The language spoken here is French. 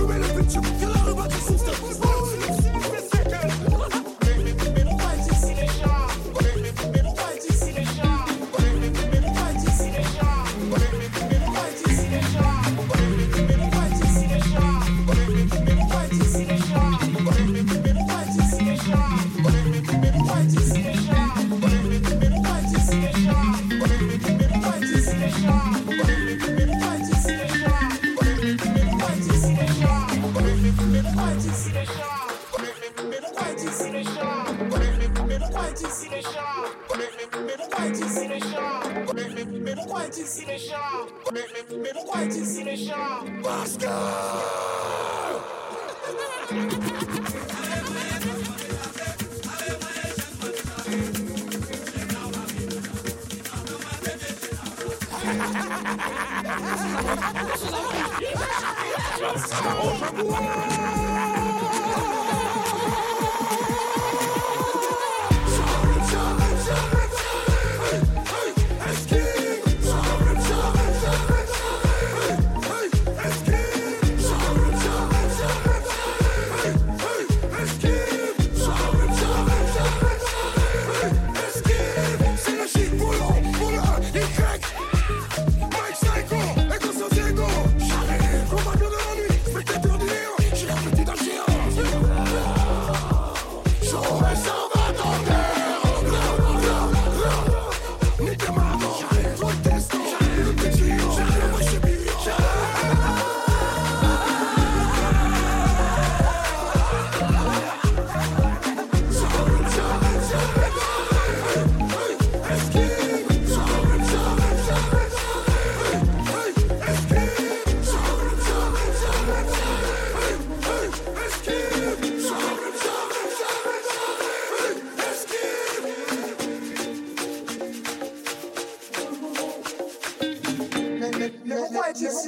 You ain't a bitch, you can kill all of my sisters. Mais pourquoi est-il si méchant Mais pourquoi est-il si méchant Mais pourquoi est-il si méchant Parce que Oh, my Just